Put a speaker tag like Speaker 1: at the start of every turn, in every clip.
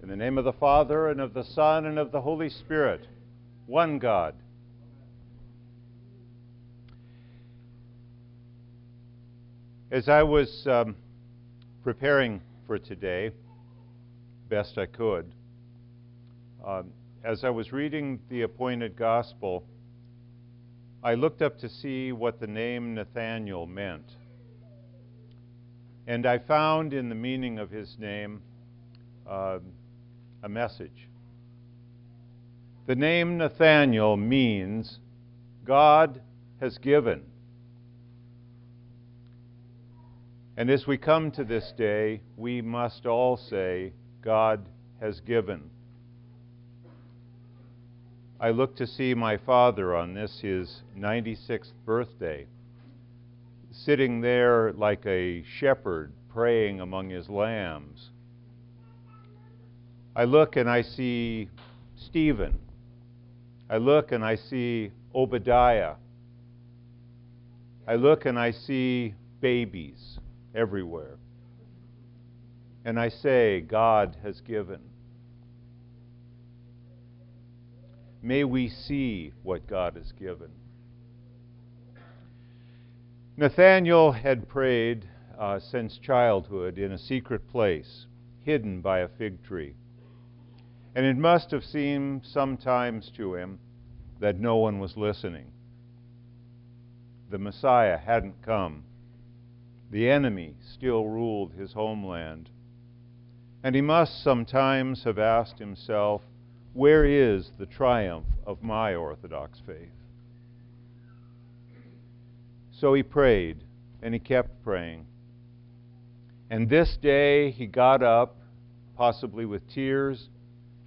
Speaker 1: In the name of the Father, and of the Son, and of the Holy Spirit, one God. As I was um, preparing for today, best I could, um, as I was reading the appointed gospel, I looked up to see what the name Nathaniel meant. And I found in the meaning of his name uh, a message. The name Nathaniel means God has given. And as we come to this day, we must all say, God has given. I look to see my father on this, his 96th birthday, sitting there like a shepherd praying among his lambs. I look and I see Stephen. I look and I see Obadiah. I look and I see babies everywhere. And I say, God has given. May we see what God has given. Nathaniel had prayed uh, since childhood in a secret place, hidden by a fig tree. And it must have seemed sometimes to him that no one was listening. The Messiah hadn't come. The enemy still ruled his homeland. And he must sometimes have asked himself, where is the triumph of my Orthodox faith? So he prayed, and he kept praying. And this day he got up, possibly with tears,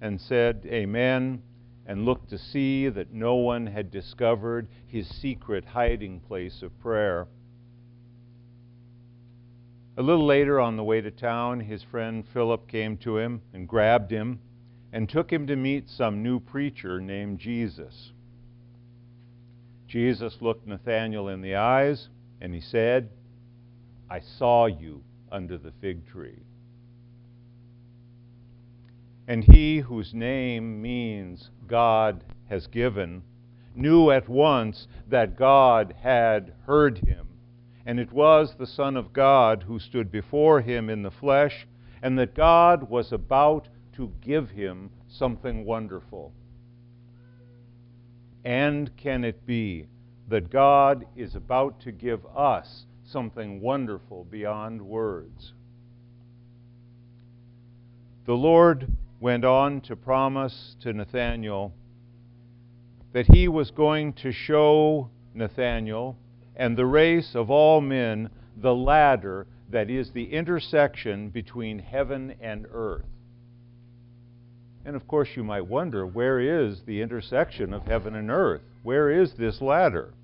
Speaker 1: and said, Amen, and looked to see that no one had discovered his secret hiding place of prayer. A little later, on the way to town, his friend Philip came to him and grabbed him and took him to meet some new preacher named Jesus. Jesus looked Nathanael in the eyes and he said, I saw you under the fig tree. And he whose name means God has given knew at once that God had heard him. And it was the Son of God who stood before him in the flesh, and that God was about to give him something wonderful. And can it be that God is about to give us something wonderful beyond words? The Lord went on to promise to Nathanael that he was going to show Nathanael and the race of all men the ladder that is the intersection between heaven and earth. And of course, you might wonder where is the intersection of heaven and earth? Where is this ladder?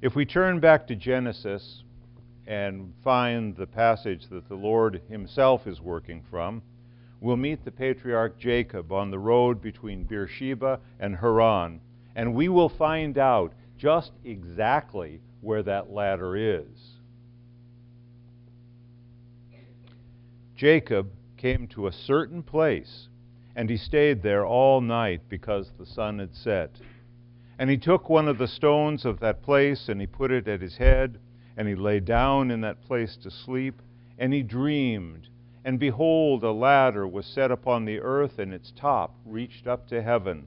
Speaker 1: If we turn back to Genesis and find the passage that the Lord Himself is working from, we'll meet the patriarch Jacob on the road between Beersheba and Haran, and we will find out just exactly where that ladder is. Jacob came to a certain place and he stayed there all night because the sun had set. And he took one of the stones of that place, and he put it at his head, and he lay down in that place to sleep. And he dreamed, and behold, a ladder was set upon the earth, and its top reached up to heaven.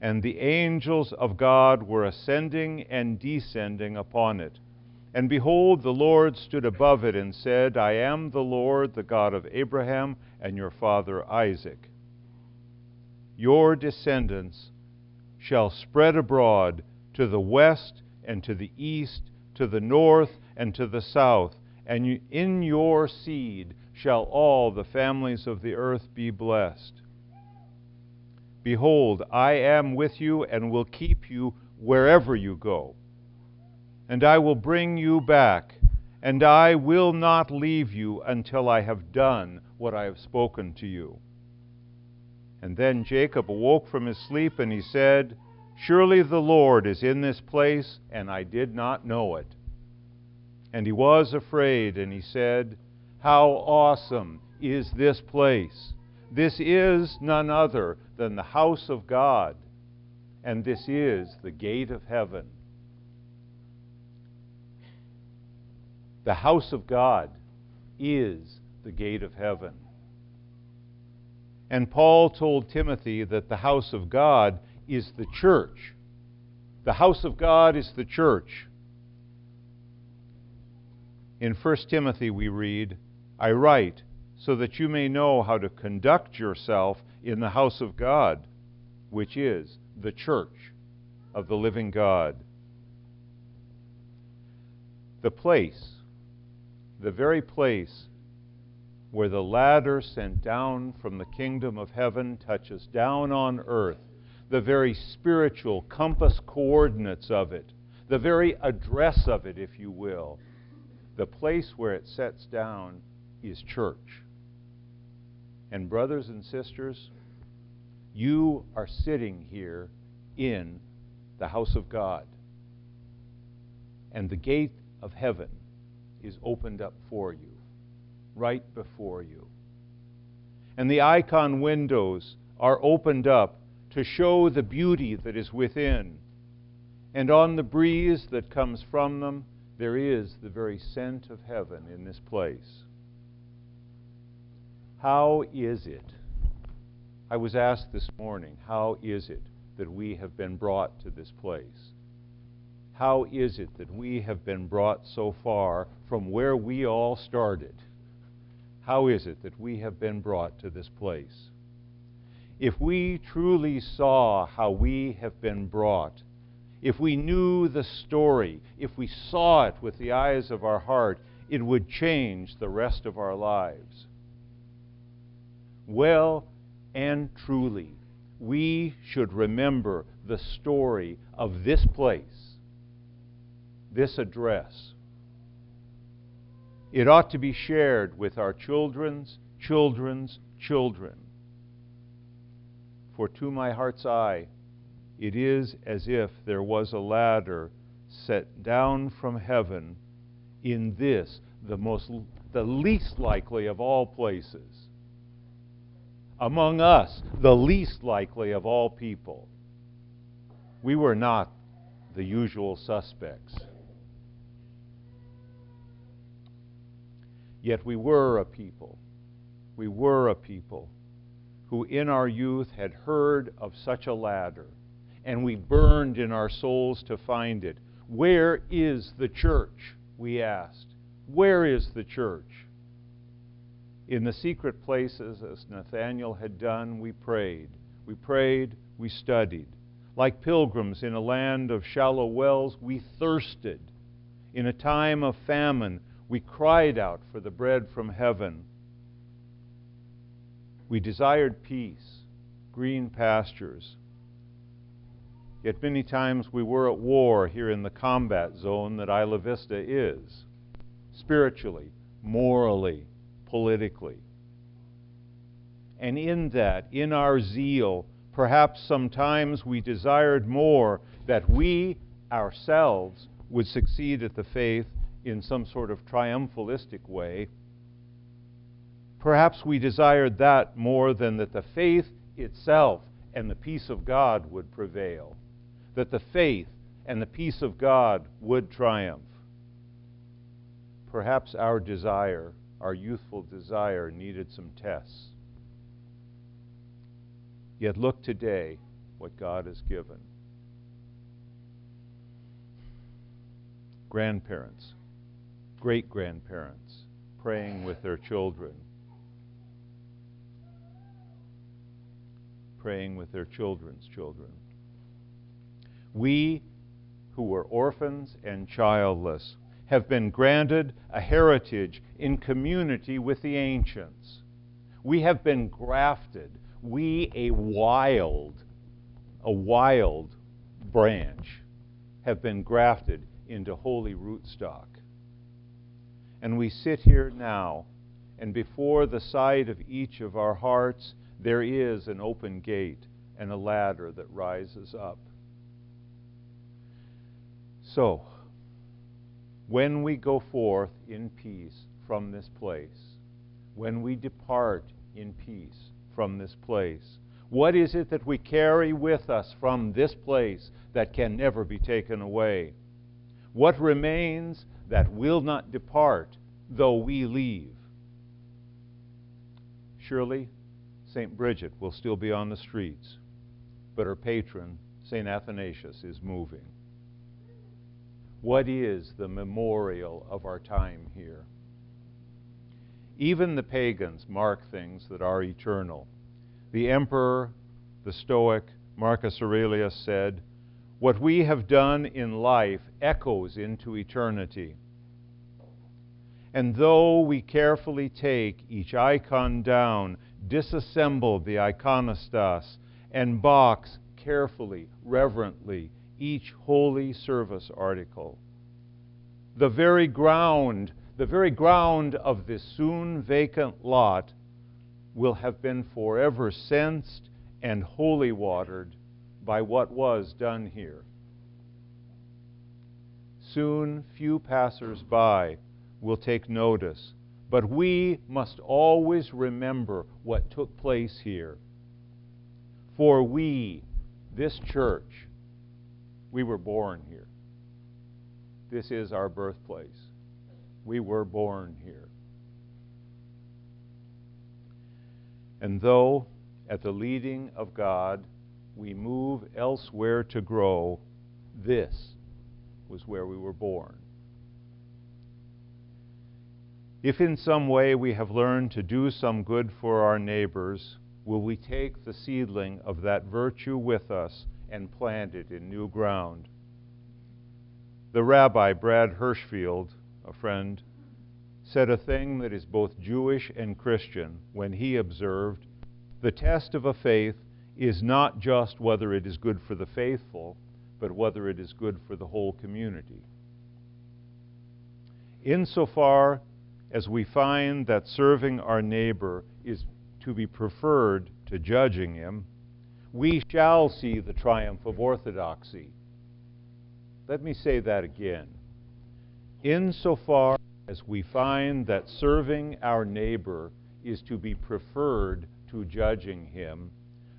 Speaker 1: And the angels of God were ascending and descending upon it. And behold, the Lord stood above it and said, I am the Lord, the God of Abraham and your father Isaac. Your descendants shall spread abroad to the west and to the east, to the north and to the south, and in your seed shall all the families of the earth be blessed. Behold, I am with you and will keep you wherever you go. And I will bring you back, and I will not leave you until I have done what I have spoken to you. And then Jacob awoke from his sleep, and he said, Surely the Lord is in this place, and I did not know it. And he was afraid, and he said, How awesome is this place. This is none other than the house of God, and this is the gate of heaven. The house of God is the gate of heaven. And Paul told Timothy that the house of God is the church. The house of God is the church. In 1 Timothy, we read, I write so that you may know how to conduct yourself in the house of God, which is the church of the living God. The place, the very place where the ladder sent down from the kingdom of heaven touches down on earth, the very spiritual compass coordinates of it, the very address of it, if you will, the place where it sets down is church. And, brothers and sisters, you are sitting here in the house of God. And the gate of heaven is opened up for you, right before you. And the icon windows are opened up to show the beauty that is within. And on the breeze that comes from them, there is the very scent of heaven in this place. How is it? I was asked this morning, how is it that we have been brought to this place? How is it that we have been brought so far from where we all started? How is it that we have been brought to this place? If we truly saw how we have been brought, if we knew the story, if we saw it with the eyes of our heart, it would change the rest of our lives well and truly, we should remember the story of this place, this address. It ought to be shared with our children's children's children. For to my heart's eye, it is as if there was a ladder set down from heaven in this, the most the least likely of all places among us, the least likely of all people. We were not the usual suspects. Yet we were a people. We were a people who in our youth had heard of such a ladder, and we burned in our souls to find it. Where is the church? We asked. Where is the church? In the secret places, as Nathaniel had done, we prayed. We prayed, we studied. Like pilgrims in a land of shallow wells, we thirsted. In a time of famine, we cried out for the bread from heaven. We desired peace, green pastures. Yet many times we were at war here in the combat zone that Isla Vista is, spiritually, morally, politically. And in that, in our zeal, perhaps sometimes we desired more that we ourselves would succeed at the faith in some sort of triumphalistic way. Perhaps we desired that more than that the faith itself and the peace of God would prevail, that the faith and the peace of God would triumph. Perhaps our desire our youthful desire needed some tests. Yet look today what God has given. Grandparents, great grandparents, praying with their children, praying with their children's children. We who were orphans and childless have been granted a heritage in community with the ancients. We have been grafted. We, a wild, a wild branch, have been grafted into holy rootstock. And we sit here now, and before the sight of each of our hearts, there is an open gate and a ladder that rises up. So, when we go forth in peace from this place, when we depart in peace from this place? What is it that we carry with us from this place that can never be taken away? What remains that will not depart though we leave? Surely, St. Bridget will still be on the streets, but her patron, St. Athanasius, is moving. What is the memorial of our time here? Even the pagans mark things that are eternal. The emperor, the Stoic Marcus Aurelius said, What we have done in life echoes into eternity. And though we carefully take each icon down, disassemble the iconostas, and box carefully, reverently, each holy service article, the very ground the very ground of this soon vacant lot will have been forever censed and holy watered by what was done here. Soon few passers by will take notice, but we must always remember what took place here. For we, this church, we were born here. This is our birthplace. We were born here. And though, at the leading of God, we move elsewhere to grow, this was where we were born. If in some way we have learned to do some good for our neighbors, will we take the seedling of that virtue with us and plant it in new ground? The rabbi, Brad Hirschfield, a friend, said a thing that is both Jewish and Christian when he observed the test of a faith is not just whether it is good for the faithful, but whether it is good for the whole community. Insofar as we find that serving our neighbor is to be preferred to judging him, we shall see the triumph of orthodoxy. Let me say that again insofar as we find that serving our neighbor is to be preferred to judging him,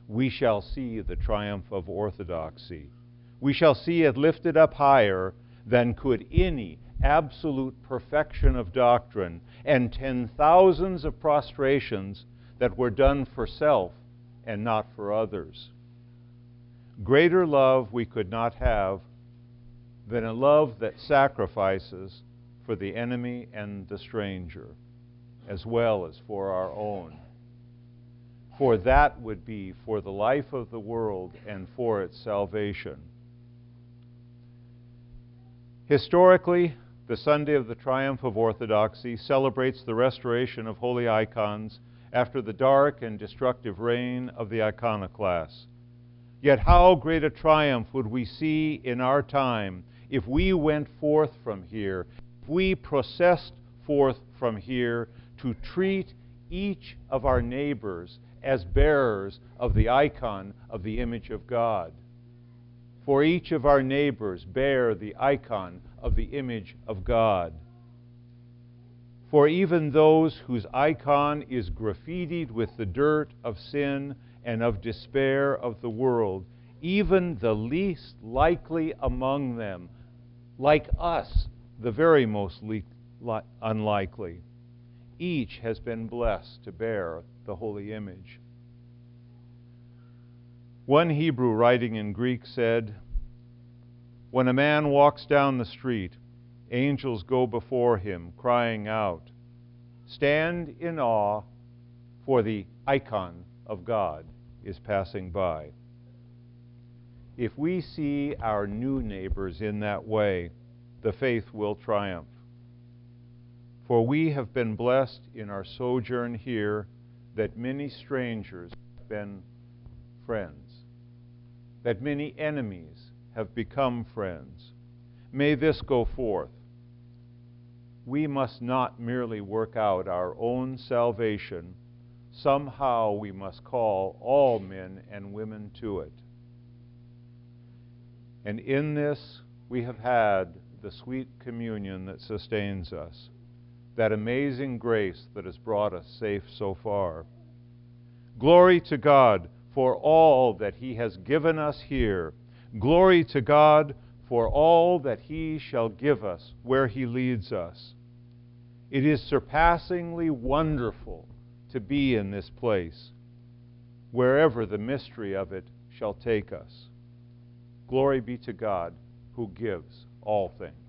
Speaker 1: we shall see the triumph of orthodoxy. We shall see it lifted up higher than could any absolute perfection of doctrine and ten thousands of prostrations that were done for self and not for others. Greater love we could not have than a love that sacrifices for the enemy and the stranger, as well as for our own. For that would be for the life of the world and for its salvation. Historically, the Sunday of the Triumph of Orthodoxy celebrates the restoration of holy icons after the dark and destructive reign of the iconoclasts. Yet, how great a triumph would we see in our time if we went forth from here, if we processed forth from here to treat each of our neighbors as bearers of the icon of the image of God. For each of our neighbors bear the icon of the image of God. For even those whose icon is graffitied with the dirt of sin and of despair of the world, even the least likely among them like us, the very most le- unlikely. Each has been blessed to bear the holy image. One Hebrew writing in Greek said, When a man walks down the street, angels go before him, crying out, Stand in awe, for the icon of God is passing by if we see our new neighbors in that way, the faith will triumph. For we have been blessed in our sojourn here that many strangers have been friends, that many enemies have become friends. May this go forth. We must not merely work out our own salvation, somehow we must call all men and women to it. And in this, we have had the sweet communion that sustains us. that amazing grace that has brought us safe so far. Glory to God for all that He has given us here. Glory to God for all that He shall give us where He leads us. It is surpassingly wonderful to be in this place, wherever the mystery of it shall take us. Glory be to God who gives all things.